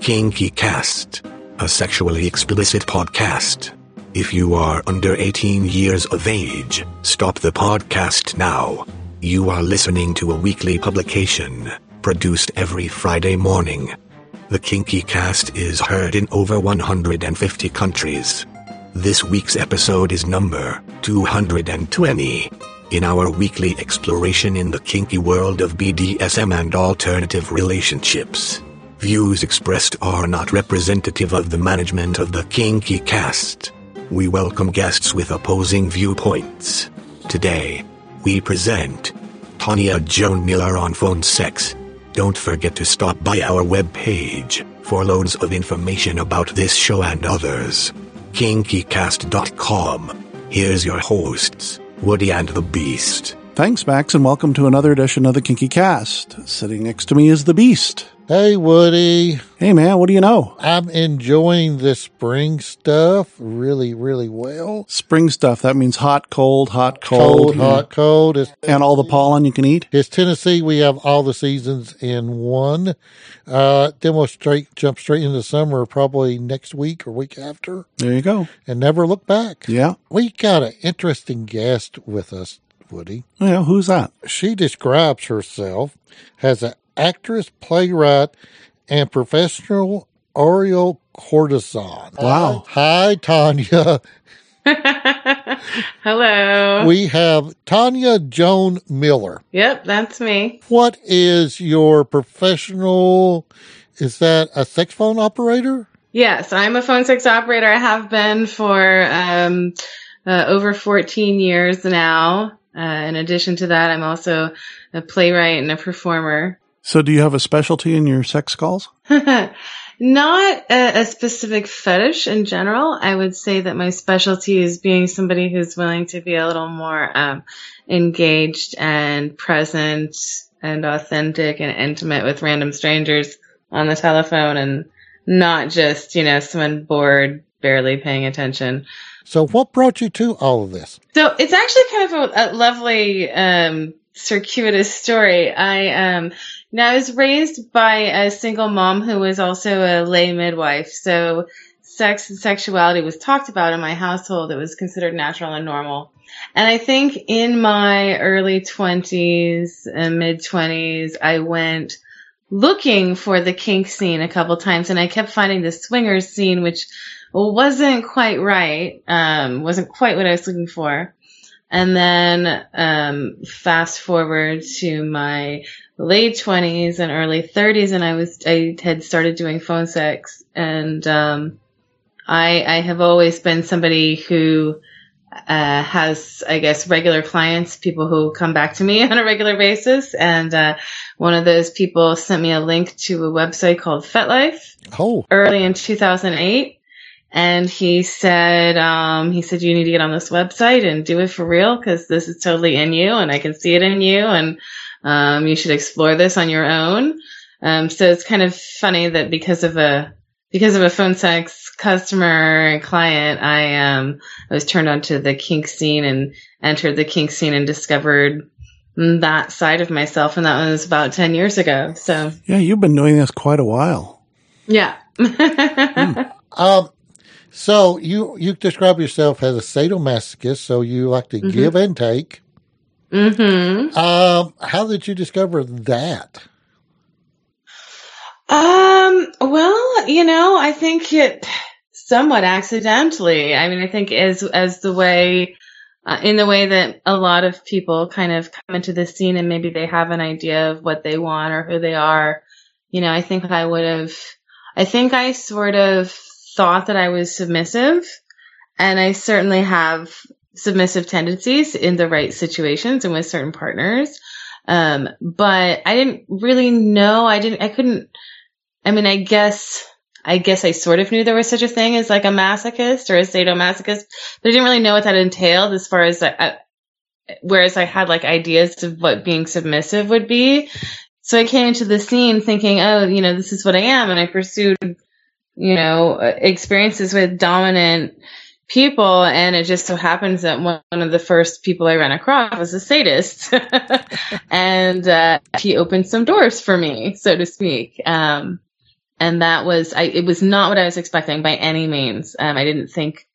Kinky Cast, a sexually explicit podcast. If you are under 18 years of age, stop the podcast now. You are listening to a weekly publication, produced every Friday morning. The Kinky Cast is heard in over 150 countries. This week's episode is number 220. In our weekly exploration in the kinky world of BDSM and alternative relationships, views expressed are not representative of the management of the Kinky Cast. We welcome guests with opposing viewpoints. Today, we present Tanya Joan Miller on phone sex. Don't forget to stop by our webpage for loads of information about this show and others. KinkyCast.com. Here's your hosts, Woody and the Beast. Thanks, Max, and welcome to another edition of the Kinky Cast. Sitting next to me is the Beast. Hey, Woody. Hey, man, what do you know? I'm enjoying the spring stuff really, really well. Spring stuff. That means hot, cold, hot, Cold, cold, hot, cold. It's, and all the pollen you can eat. it's Tennessee. We have all the seasons in one. Uh, then we'll straight jump straight into summer probably next week or week after There you go. and never look back. Yeah. We got an interesting guest with us, Woody. Yeah, who's that? She describes herself as an actress, playwright, and professional oral courtesan. Wow. Hi, Tanya. Hello. We have Tanya Joan Miller. yep, that's me. What is your professional? Is that a sex phone operator? Yes, I'm a phone sex operator. I have been for um, uh, over 14 years now. Uh, in addition to that, I'm also a playwright and a performer. So, do you have a specialty in your sex calls? Not a, a specific fetish in general. I would say that my specialty is being somebody who's willing to be a little more um, engaged and present and authentic and intimate with random strangers on the telephone and not just, you know, someone bored, barely paying attention. So, what brought you to all of this? So it's actually kind of a, a lovely, um, circuitous story. I, um, now I was raised by a single mom who was also a lay midwife. So sex and sexuality was talked about in my household. It was considered natural and normal. And I think in my early twenties and mid twenties, I went looking for the kink scene a couple times and I kept finding the swingers scene, which wasn't quite right. Um, wasn't quite what I was looking for. And then, um, fast forward to my late twenties and early thirties and I was, I had started doing phone sex and, um, I, I have always been somebody who, uh, has, I guess, regular clients, people who come back to me on a regular basis. And, uh, one of those people sent me a link to a website called FetLife Oh, early in 2008 and he said um, he said you need to get on this website and do it for real because this is totally in you and i can see it in you and um, you should explore this on your own. Um, so it's kind of funny that because of a because of a phone sex customer and client i um i was turned onto the kink scene and entered the kink scene and discovered that side of myself and that was about 10 years ago. So Yeah, you've been doing this quite a while. yeah. Um, so you you describe yourself as a sadomasochist, so you like to give and take. mm-hmm Um, how did you discover that? Um, well, you know, I think it somewhat accidentally. I mean, I think as as the way uh, in the way that a lot of people kind of come into the scene and maybe they have an idea of what they want or who they are. You know, I think I would have I think I sort of thought that I was submissive and I certainly have submissive tendencies in the right situations and with certain partners. Um, but I didn't really know. I didn't, I couldn't, I mean, I guess, I guess I sort of knew there was such a thing as like a masochist or a sadomasochist, but I didn't really know what that entailed as far as I, whereas I had like ideas of what being submissive would be. So I came into the scene thinking, oh, you know, this is what I am. And I pursued, you know, experiences with dominant people. And it just so happens that one of the first people I ran across was a sadist. and uh, he opened some doors for me, so to speak. Um, and that was I. It was not what I was expecting by any means. Um, I didn't think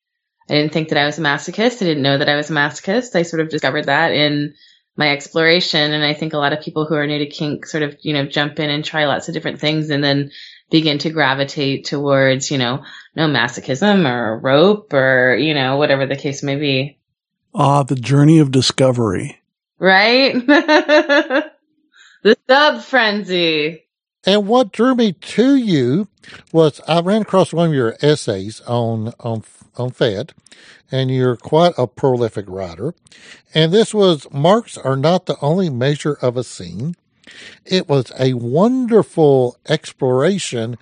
I didn't think that I was a masochist. I didn't know that I was a masochist. I sort of discovered that in my exploration. And I think a lot of people who are new to kink sort of, you know, jump in and try lots of different things and then begin to gravitate towards, you know, no masochism or rope or, you know, whatever the case may be. Ah, the journey of discovery. Right? the sub frenzy. And what drew me to you was I ran across one of your essays on on on Fet, and you're quite a prolific writer. And this was marks are not the only measure of a scene. It was a wonderful exploration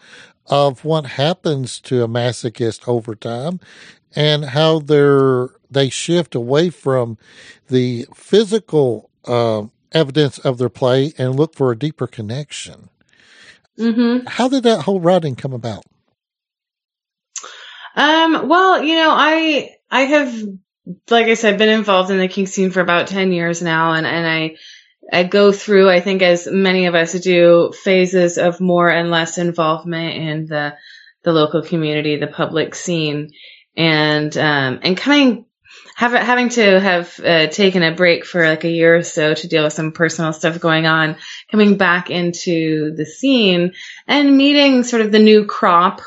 of what happens to a masochist over time and how they're they shift away from the physical uh, evidence of their play and look for a deeper connection. Mm-hmm. How did that whole writing come about? Um, well, you know, I I have like I said, been involved in the kink scene for about ten years now and, and I I go through, I think as many of us do, phases of more and less involvement in the the local community, the public scene. And um and coming have, having to have uh, taken a break for like a year or so to deal with some personal stuff going on, coming back into the scene and meeting sort of the new crop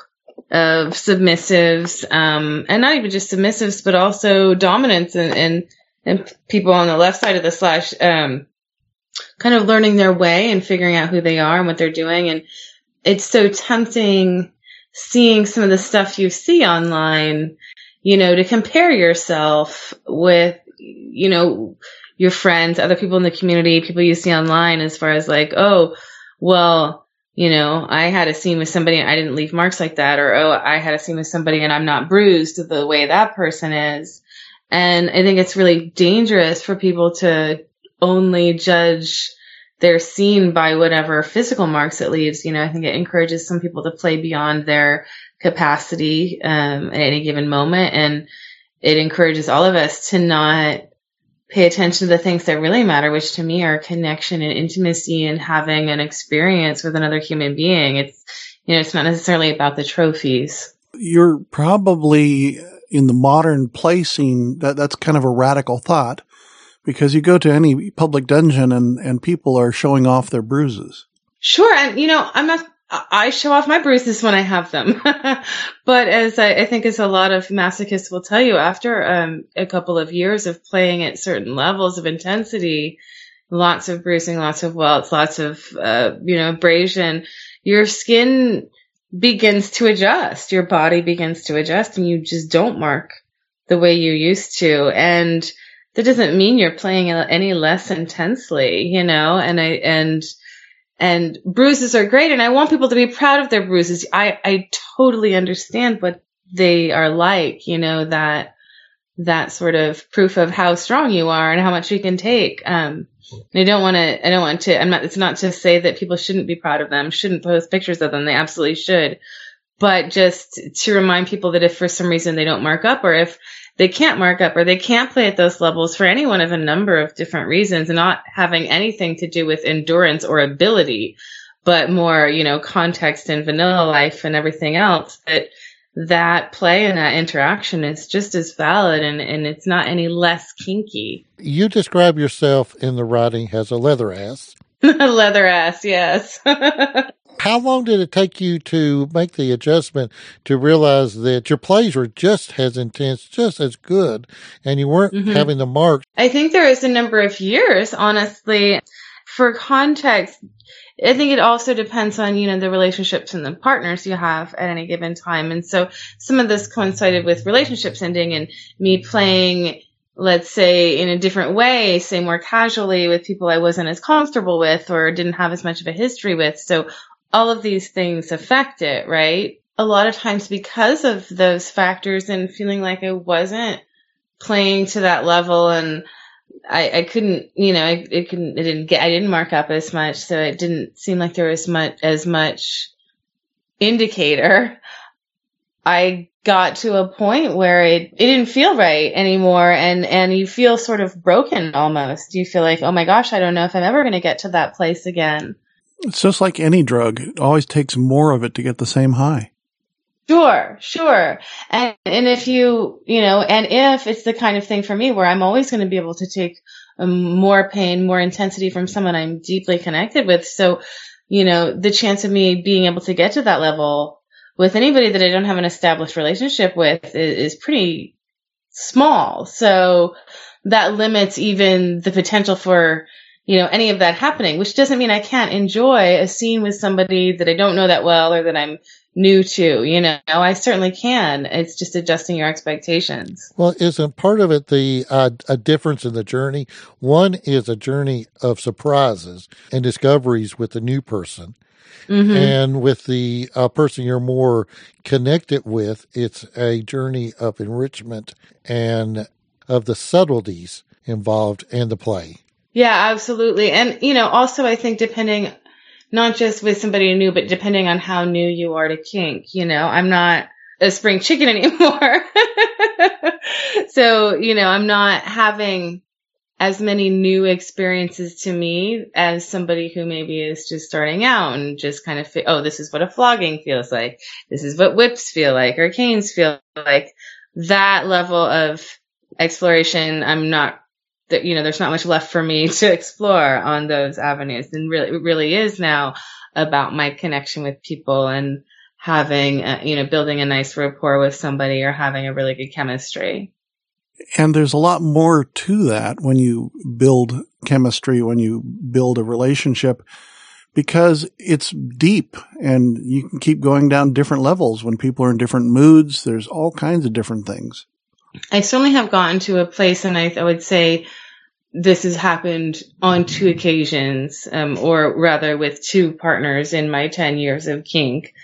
of submissives, um, and not even just submissives, but also dominants and, and, and people on the left side of the slash, um, kind of learning their way and figuring out who they are and what they're doing. And it's so tempting seeing some of the stuff you see online you know, to compare yourself with, you know, your friends, other people in the community, people you see online as far as like, oh, well, you know, I had a scene with somebody and I didn't leave marks like that, or oh, I had a scene with somebody and I'm not bruised the way that person is. And I think it's really dangerous for people to only judge their scene by whatever physical marks it leaves. You know, I think it encourages some people to play beyond their capacity um, at any given moment. And it encourages all of us to not pay attention to the things that really matter, which to me are connection and intimacy and having an experience with another human being. It's, you know, it's not necessarily about the trophies. You're probably in the modern placing that that's kind of a radical thought because you go to any public dungeon and, and people are showing off their bruises. Sure. And, you know, I'm not I show off my bruises when I have them. but as I, I, think as a lot of masochists will tell you, after um, a couple of years of playing at certain levels of intensity, lots of bruising, lots of welts, lots of, uh, you know, abrasion, your skin begins to adjust. Your body begins to adjust and you just don't mark the way you used to. And that doesn't mean you're playing any less intensely, you know, and I, and, and bruises are great and I want people to be proud of their bruises. I, I totally understand what they are like, you know, that, that sort of proof of how strong you are and how much you can take. Um, I don't want to, I don't want to, I'm not, it's not to say that people shouldn't be proud of them, shouldn't post pictures of them. They absolutely should. But just to remind people that if for some reason they don't mark up or if they can't mark up or they can't play at those levels for any one of a number of different reasons, not having anything to do with endurance or ability, but more, you know, context and vanilla life and everything else. That that play and that interaction is just as valid and, and it's not any less kinky. You describe yourself in the writing as a leather ass. leather ass, yes. How long did it take you to make the adjustment to realize that your plays were just as intense, just as good, and you weren't mm-hmm. having the marks? I think there is a number of years, honestly. For context, I think it also depends on, you know, the relationships and the partners you have at any given time. And so some of this coincided with relationships ending and me playing, let's say, in a different way, say more casually with people I wasn't as comfortable with or didn't have as much of a history with. So all of these things affect it, right? A lot of times because of those factors and feeling like I wasn't playing to that level and I, I couldn't, you know, I, it couldn't, it didn't get, I didn't mark up as much. So it didn't seem like there was much, as much indicator. I got to a point where it, it didn't feel right anymore. And, and you feel sort of broken almost. You feel like, oh my gosh, I don't know if I'm ever going to get to that place again It's just like any drug. It always takes more of it to get the same high. Sure, sure. And and if you, you know, and if it's the kind of thing for me where I'm always going to be able to take um, more pain, more intensity from someone I'm deeply connected with. So, you know, the chance of me being able to get to that level with anybody that I don't have an established relationship with is, is pretty small. So that limits even the potential for you know, any of that happening, which doesn't mean I can't enjoy a scene with somebody that I don't know that well or that I'm new to, you know, I certainly can. It's just adjusting your expectations. Well, isn't part of it the uh, a difference in the journey? One is a journey of surprises and discoveries with the new person. Mm-hmm. And with the uh, person you're more connected with, it's a journey of enrichment and of the subtleties involved in the play. Yeah, absolutely. And, you know, also I think depending, not just with somebody new, but depending on how new you are to kink, you know, I'm not a spring chicken anymore. so, you know, I'm not having as many new experiences to me as somebody who maybe is just starting out and just kind of, oh, this is what a flogging feels like. This is what whips feel like or canes feel like. That level of exploration, I'm not that you know there's not much left for me to explore on those avenues. And really it really is now about my connection with people and having a, you know building a nice rapport with somebody or having a really good chemistry. And there's a lot more to that when you build chemistry when you build a relationship because it's deep and you can keep going down different levels when people are in different moods. There's all kinds of different things I certainly have gotten to a place, and I, I would say this has happened on two occasions, um, or rather with two partners in my 10 years of kink,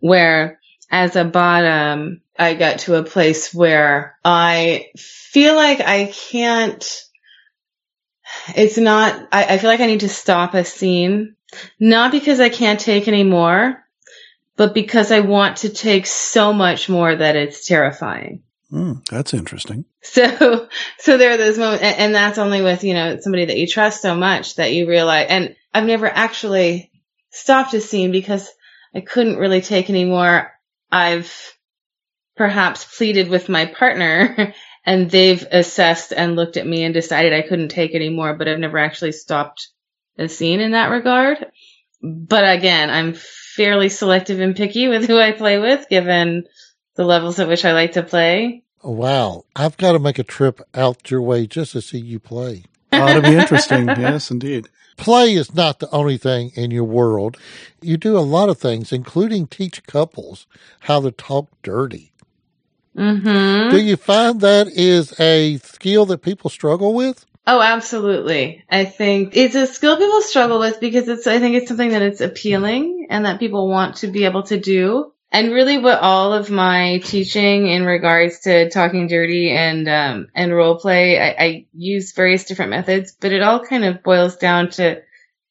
where as a bottom, I got to a place where I feel like I can't, it's not, I, I feel like I need to stop a scene, not because I can't take any more, but because I want to take so much more that it's terrifying. Mm, that's interesting. So, so there are those moments, and, and, that's only with, you know, somebody that you trust so much that you realize, and I've never actually stopped a scene because I couldn't really take any more. I've perhaps pleaded with my partner and they've assessed and looked at me and decided I couldn't take any more, but I've never actually stopped a scene in that regard. But again, I'm fairly selective and picky with who I play with, given the levels at which I like to play. Wow. I've got to make a trip out your way just to see you play. Oh, it'll be interesting. yes, indeed. Play is not the only thing in your world. You do a lot of things, including teach couples how to talk dirty. Mm-hmm. Do you find that is a skill that people struggle with? Oh, absolutely. I think it's a skill people struggle with because it's, I think it's something that it's appealing and that people want to be able to do and really what all of my teaching in regards to talking dirty and um, and role play I, I, use various different methods but it all kind of boils down to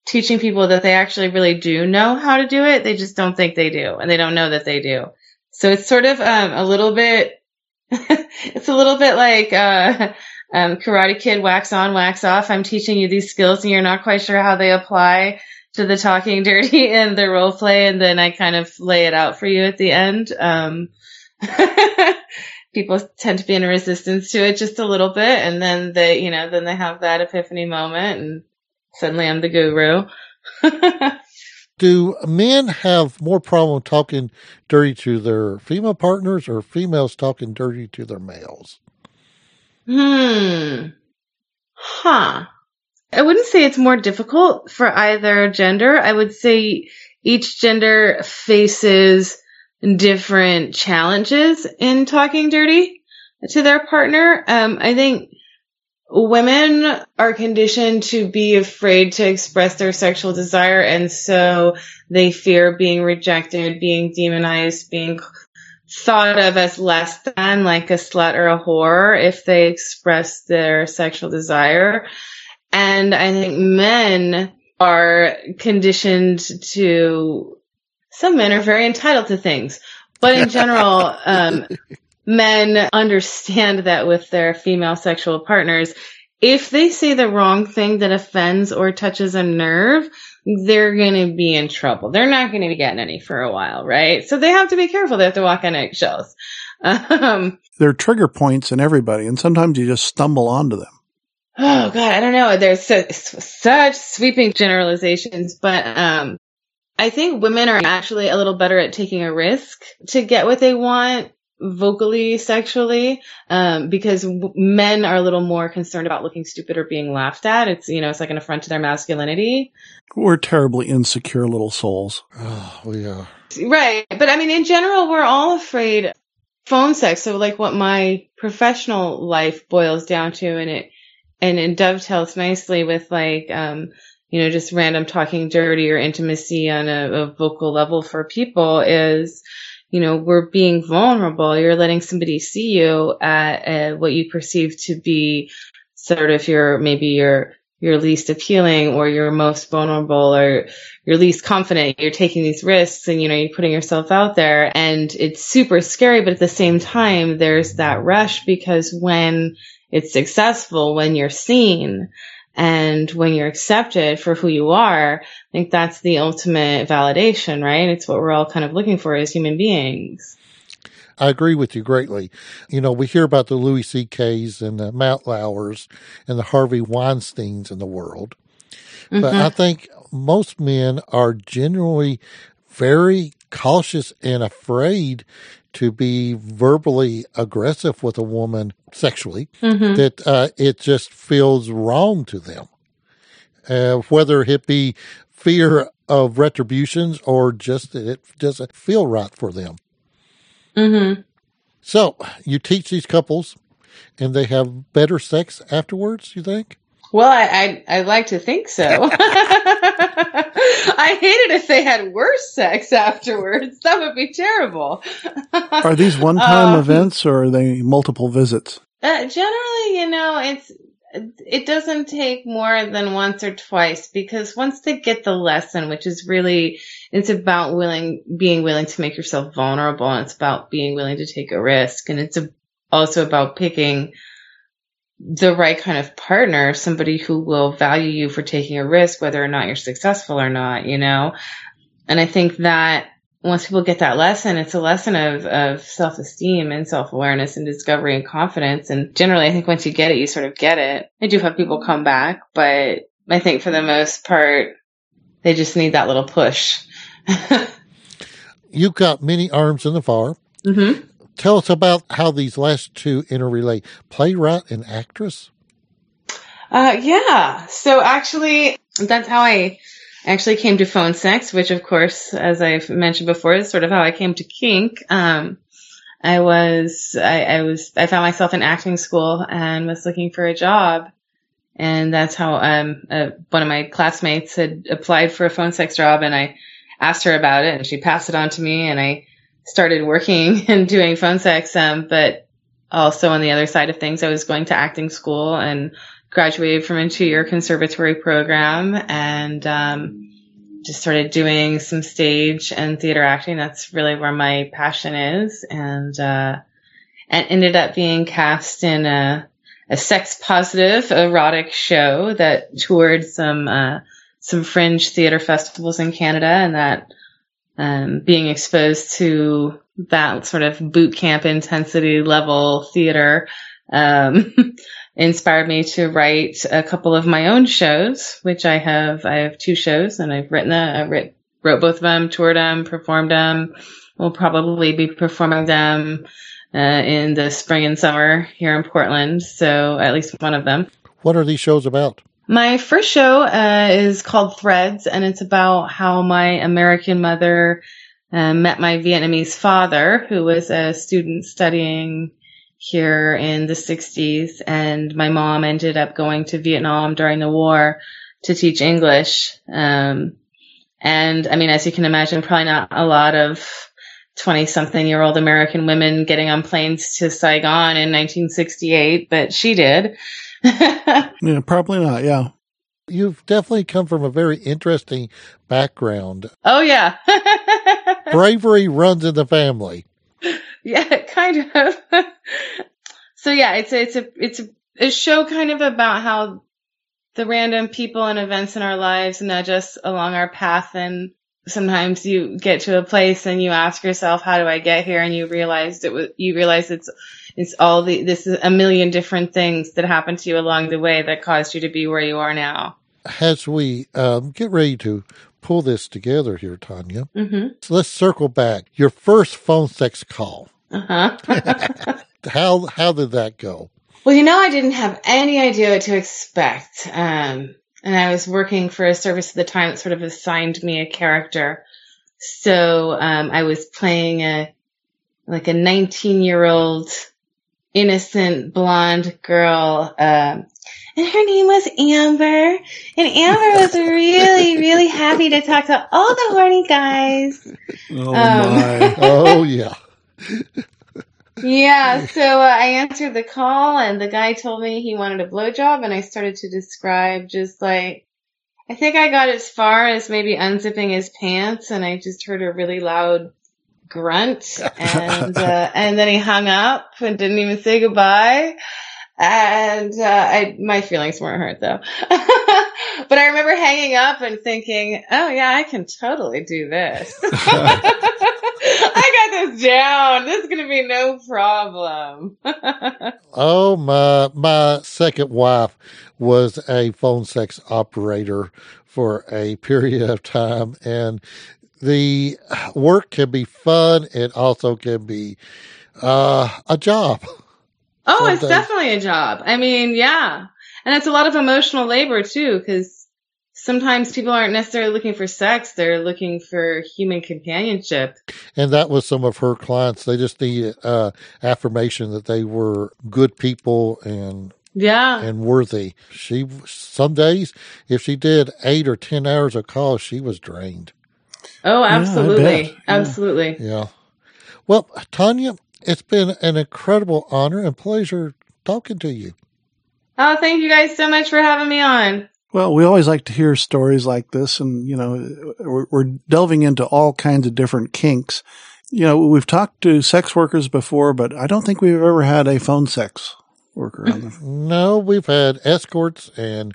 teaching people that they actually really do know how to do it. They just don't think they do and they don't know that they do. So it's sort of um, a little bit it's a little bit like uh, um, karate kid wax on wax off. I'm teaching you these skills and you're not quite sure how they apply to the talking dirty and the role play, and then I kind of lay it out for you at the end. Um, people tend to be in resistance to it just a little bit, and then they, you know, then they have that epiphany moment, and suddenly I'm the guru. Do men have more problem talking dirty to their female partners, or females talking dirty to their males? Hmm. Huh. I wouldn't say it's more difficult for either gender. I would say each gender faces different challenges in talking dirty to their partner. Um, I think women are conditioned to be afraid to express their sexual desire, and so they fear being rejected, being demonized, being thought of as less than like a slut or a whore if they express their sexual desire. And I think men are conditioned to, some men are very entitled to things, but in general, um, men understand that with their female sexual partners, if they say the wrong thing that offends or touches a nerve, they're going to be in trouble. They're not going to be getting any for a while, right? So they have to be careful. They have to walk on eggshells. Um, There are trigger points in everybody, and sometimes you just stumble onto them. Oh God, I don't know. There's so, such sweeping generalizations, but um, I think women are actually a little better at taking a risk to get what they want vocally, sexually, um, because w- men are a little more concerned about looking stupid or being laughed at. It's, you know, it's like an affront to their masculinity. We're terribly insecure little souls. Oh, we are. Right. But I mean, in general, we're all afraid phone sex. So like what my professional life boils down to and it, and it dovetails nicely with like, um, you know, just random talking dirty or intimacy on a, a vocal level for people is, you know, we're being vulnerable. You're letting somebody see you at, at what you perceive to be sort of your, maybe your, your least appealing or your most vulnerable or you're least confident. You're taking these risks and, you know, you're putting yourself out there and it's super scary. But at the same time, there's that rush because when it's successful, when you're seen and when you're accepted for who you are, I think that's the ultimate validation, right? It's what we're all kind of looking for as human beings. I agree with you greatly. You know, we hear about the Louis C.K.'s and the Matt Lauers and the Harvey Weinsteins in the world. But I mm-hmm. think most men are generally very cautious and afraid to be verbally aggressive with a woman sexually, that uh, it just feels wrong to them. Uh, whether it be fear of retributions or just that it doesn't feel right for them. Mm-hmm. So you teach these couples and they have better sex afterwards, you think? Well, I, I, I like to think so. I hate it if they had worse sex afterwards. That would be terrible. Are these one time Um, events or are they multiple visits? Uh, generally, you know, it's it doesn't take more than once or twice because once they get the lesson, which is really it's about willing being willing to make yourself vulnerable, and it's about being willing to take a risk, and it's a, also about picking the right kind of partner, somebody who will value you for taking a risk, whether or not you're successful or not, you know. And I think that once people get that lesson, it's a lesson of, of self esteem and self awareness and discovery and confidence. And generally, I think once you get it, you sort of get it. I do have people come back, but I think for the most part, they just need that little push. You've got many arms in the fire. hmm Tell us about how these last two interrelate playwright and actress. Uh, yeah. So actually, that's how I actually came to phone sex, which of course, as I've mentioned before, is sort of how I came to kink. Um, I was, I, I was, I found myself in acting school and was looking for a job. And that's how, um, uh, one of my classmates had applied for a phone sex job and I asked her about it and she passed it on to me and I started working and doing phone sex. Um, but also on the other side of things, I was going to acting school and graduated from a two-year conservatory program and um, just started doing some stage and theater acting. That's really where my passion is, and uh, and ended up being cast in a a sex positive erotic show that toured some uh, some fringe theater festivals in Canada, and that um, being exposed to that sort of boot camp intensity level theater um, inspired me to write a couple of my own shows, which I have. I have two shows, and I've written them. I writ, wrote both of them, toured them, performed them. We'll probably be performing them uh, in the spring and summer here in Portland. So at least one of them. What are these shows about? My first show uh, is called Threads, and it's about how my American mother uh, met my Vietnamese father, who was a student studying here in the 60s. And my mom ended up going to Vietnam during the war to teach English. Um, and I mean, as you can imagine, probably not a lot of 20 something year old American women getting on planes to Saigon in 1968, but she did. Yeah, probably not. Yeah. You've definitely come from a very interesting background. Oh yeah. Bravery runs in the family. yeah, kind of. so yeah, it's a, it's a, it's a, a show kind of about how the random people and events in our lives nudge us along our path and sometimes you get to a place and you ask yourself how do i get here and you realize it was you realize it's it's all the this is a million different things that happened to you along the way that caused you to be where you are now As we um, get ready to pull this together here, Tanya, mm-hmm. so let's circle back. Your first phone sex call. uh-huh How how did that go? Well, you know, I didn't have any idea what to expect. Um, and I was working for a service at the time that sort of assigned me a character. So, um, I was playing a, like a 19 year old innocent blonde girl, um, and her name was Amber. And Amber was really, really happy to talk to all the horny guys. Oh Um, my. Oh yeah. Yeah, so uh, I answered the call, and the guy told me he wanted a blowjob, and I started to describe just like I think I got as far as maybe unzipping his pants, and I just heard a really loud grunt, and uh, and then he hung up and didn't even say goodbye. And uh, I, my feelings weren't hurt though. but I remember hanging up and thinking, "Oh yeah, I can totally do this. I got this down. This is gonna be no problem." Oh my my second wife was a phone sex operator for a period of time and the work can be fun. It also can be uh, a job. Oh, it's Sometimes. definitely a job. I mean, yeah. And it's a lot of emotional labor too, because sometimes people aren't necessarily looking for sex. They're looking for human companionship. And that was some of her clients. They just needed uh, affirmation that they were good people and Yeah. and worthy. She some days, if she did eight or ten hours of calls, she was drained. Oh, absolutely. Yeah. Absolutely. Yeah. Well, Tanya, it's been an incredible honor and pleasure talking to you. Oh, thank you guys so much for having me on. Well, we always like to hear stories like this, and you know, we're, we're delving into all kinds of different kinks. You know, we've talked to sex workers before, but I don't think we've ever had a phone sex worker on the. No, we've had escorts and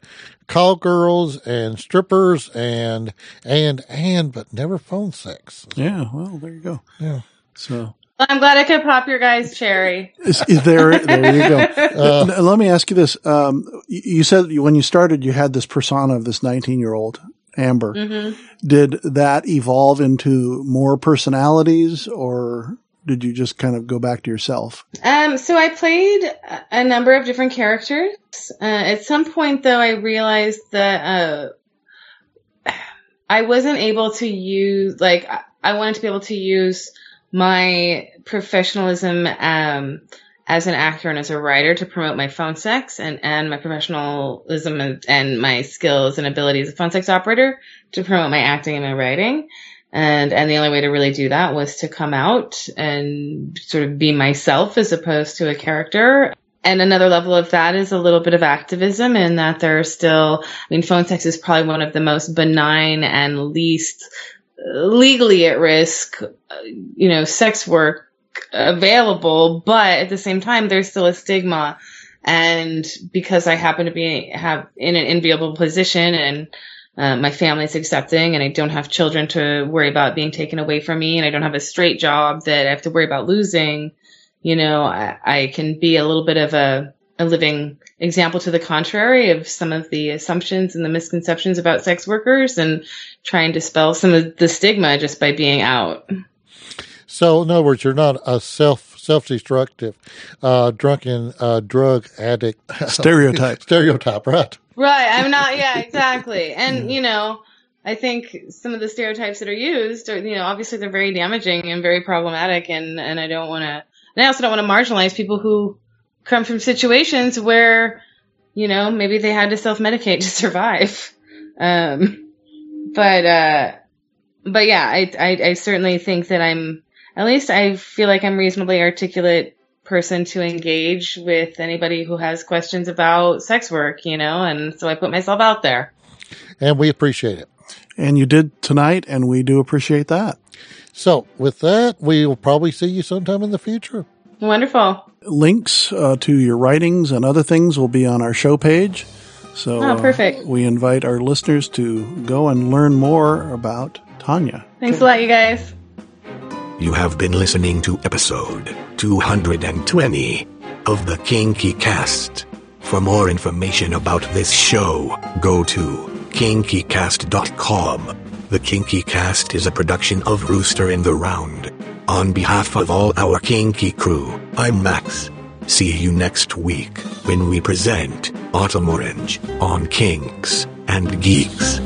call girls and strippers and and and but never phone sex. Yeah, well, there you go. Yeah. So, I'm glad I could pop your guys' cherry. is, is there? There you go. Uh, Let me ask you this: um, You said when you started, you had this persona of this nineteen-year-old Amber. hmm Did that evolve into more personalities, or did you just kind of go back to yourself? Um, so I played a- number of different characters. Uh, at some point, though, I realized that uh, I wasn't able to use like I- wanted to be able to use my professionalism um, as an actor and as a writer to promote my phone sex and, and my professionalism and, and my skills and ability as a phone sex operator to promote my acting and my writing. And, and the only way to really do that was to come out and sort of be myself as opposed to a character. And another level of that is a little bit of activism in that there are still, I mean, phone sex is probably one of the most benign and least legally at risk, you know, sex work available, but at the same time, there's still a stigma. And because I happen to be have in an enviable position and uh, my family's accepting and I don't have children to worry about being taken away from me and I don't have a straight job that I have to worry about losing, you know, I, I can be a little bit of a, a living example to the contrary of some of the assumptions and the misconceptions about sex workers and try and dispel some of the stigma just by being out. so, in other words, you're not a self self destructive, uh, drunken uh, drug addict Stereotype. stereotype, right? Right. I'm not. Yeah, exactly. And, you know, I think some of the stereotypes that are used are, you know, obviously they're very damaging and very problematic. And, and I don't want to, and I also don't want to marginalize people who come from situations where, you know, maybe they had to self medicate to survive. Um, but, uh, but yeah, I, I, I certainly think that I'm, at least I feel like I'm a reasonably articulate person to engage with anybody who has questions about sex work, you know, and so I put myself out there. And we appreciate it. And you did tonight, and we do appreciate that. So, with that, we will probably see you sometime in the future. Wonderful. Links uh, to your writings and other things will be on our show page. So Oh, perfect. uh, we invite our listeners to go and learn more about Tanya. Thanks a lot, you guys. You have been listening to episode 220 of the Kinky Cast. For more information about this show, go to kinkycast.com. The Kinky Cast is a production of Rooster in the Round. On behalf of all our Kinky crew, I'm Max. See you next week when we present Autumn Orange on Kinks and Geeks.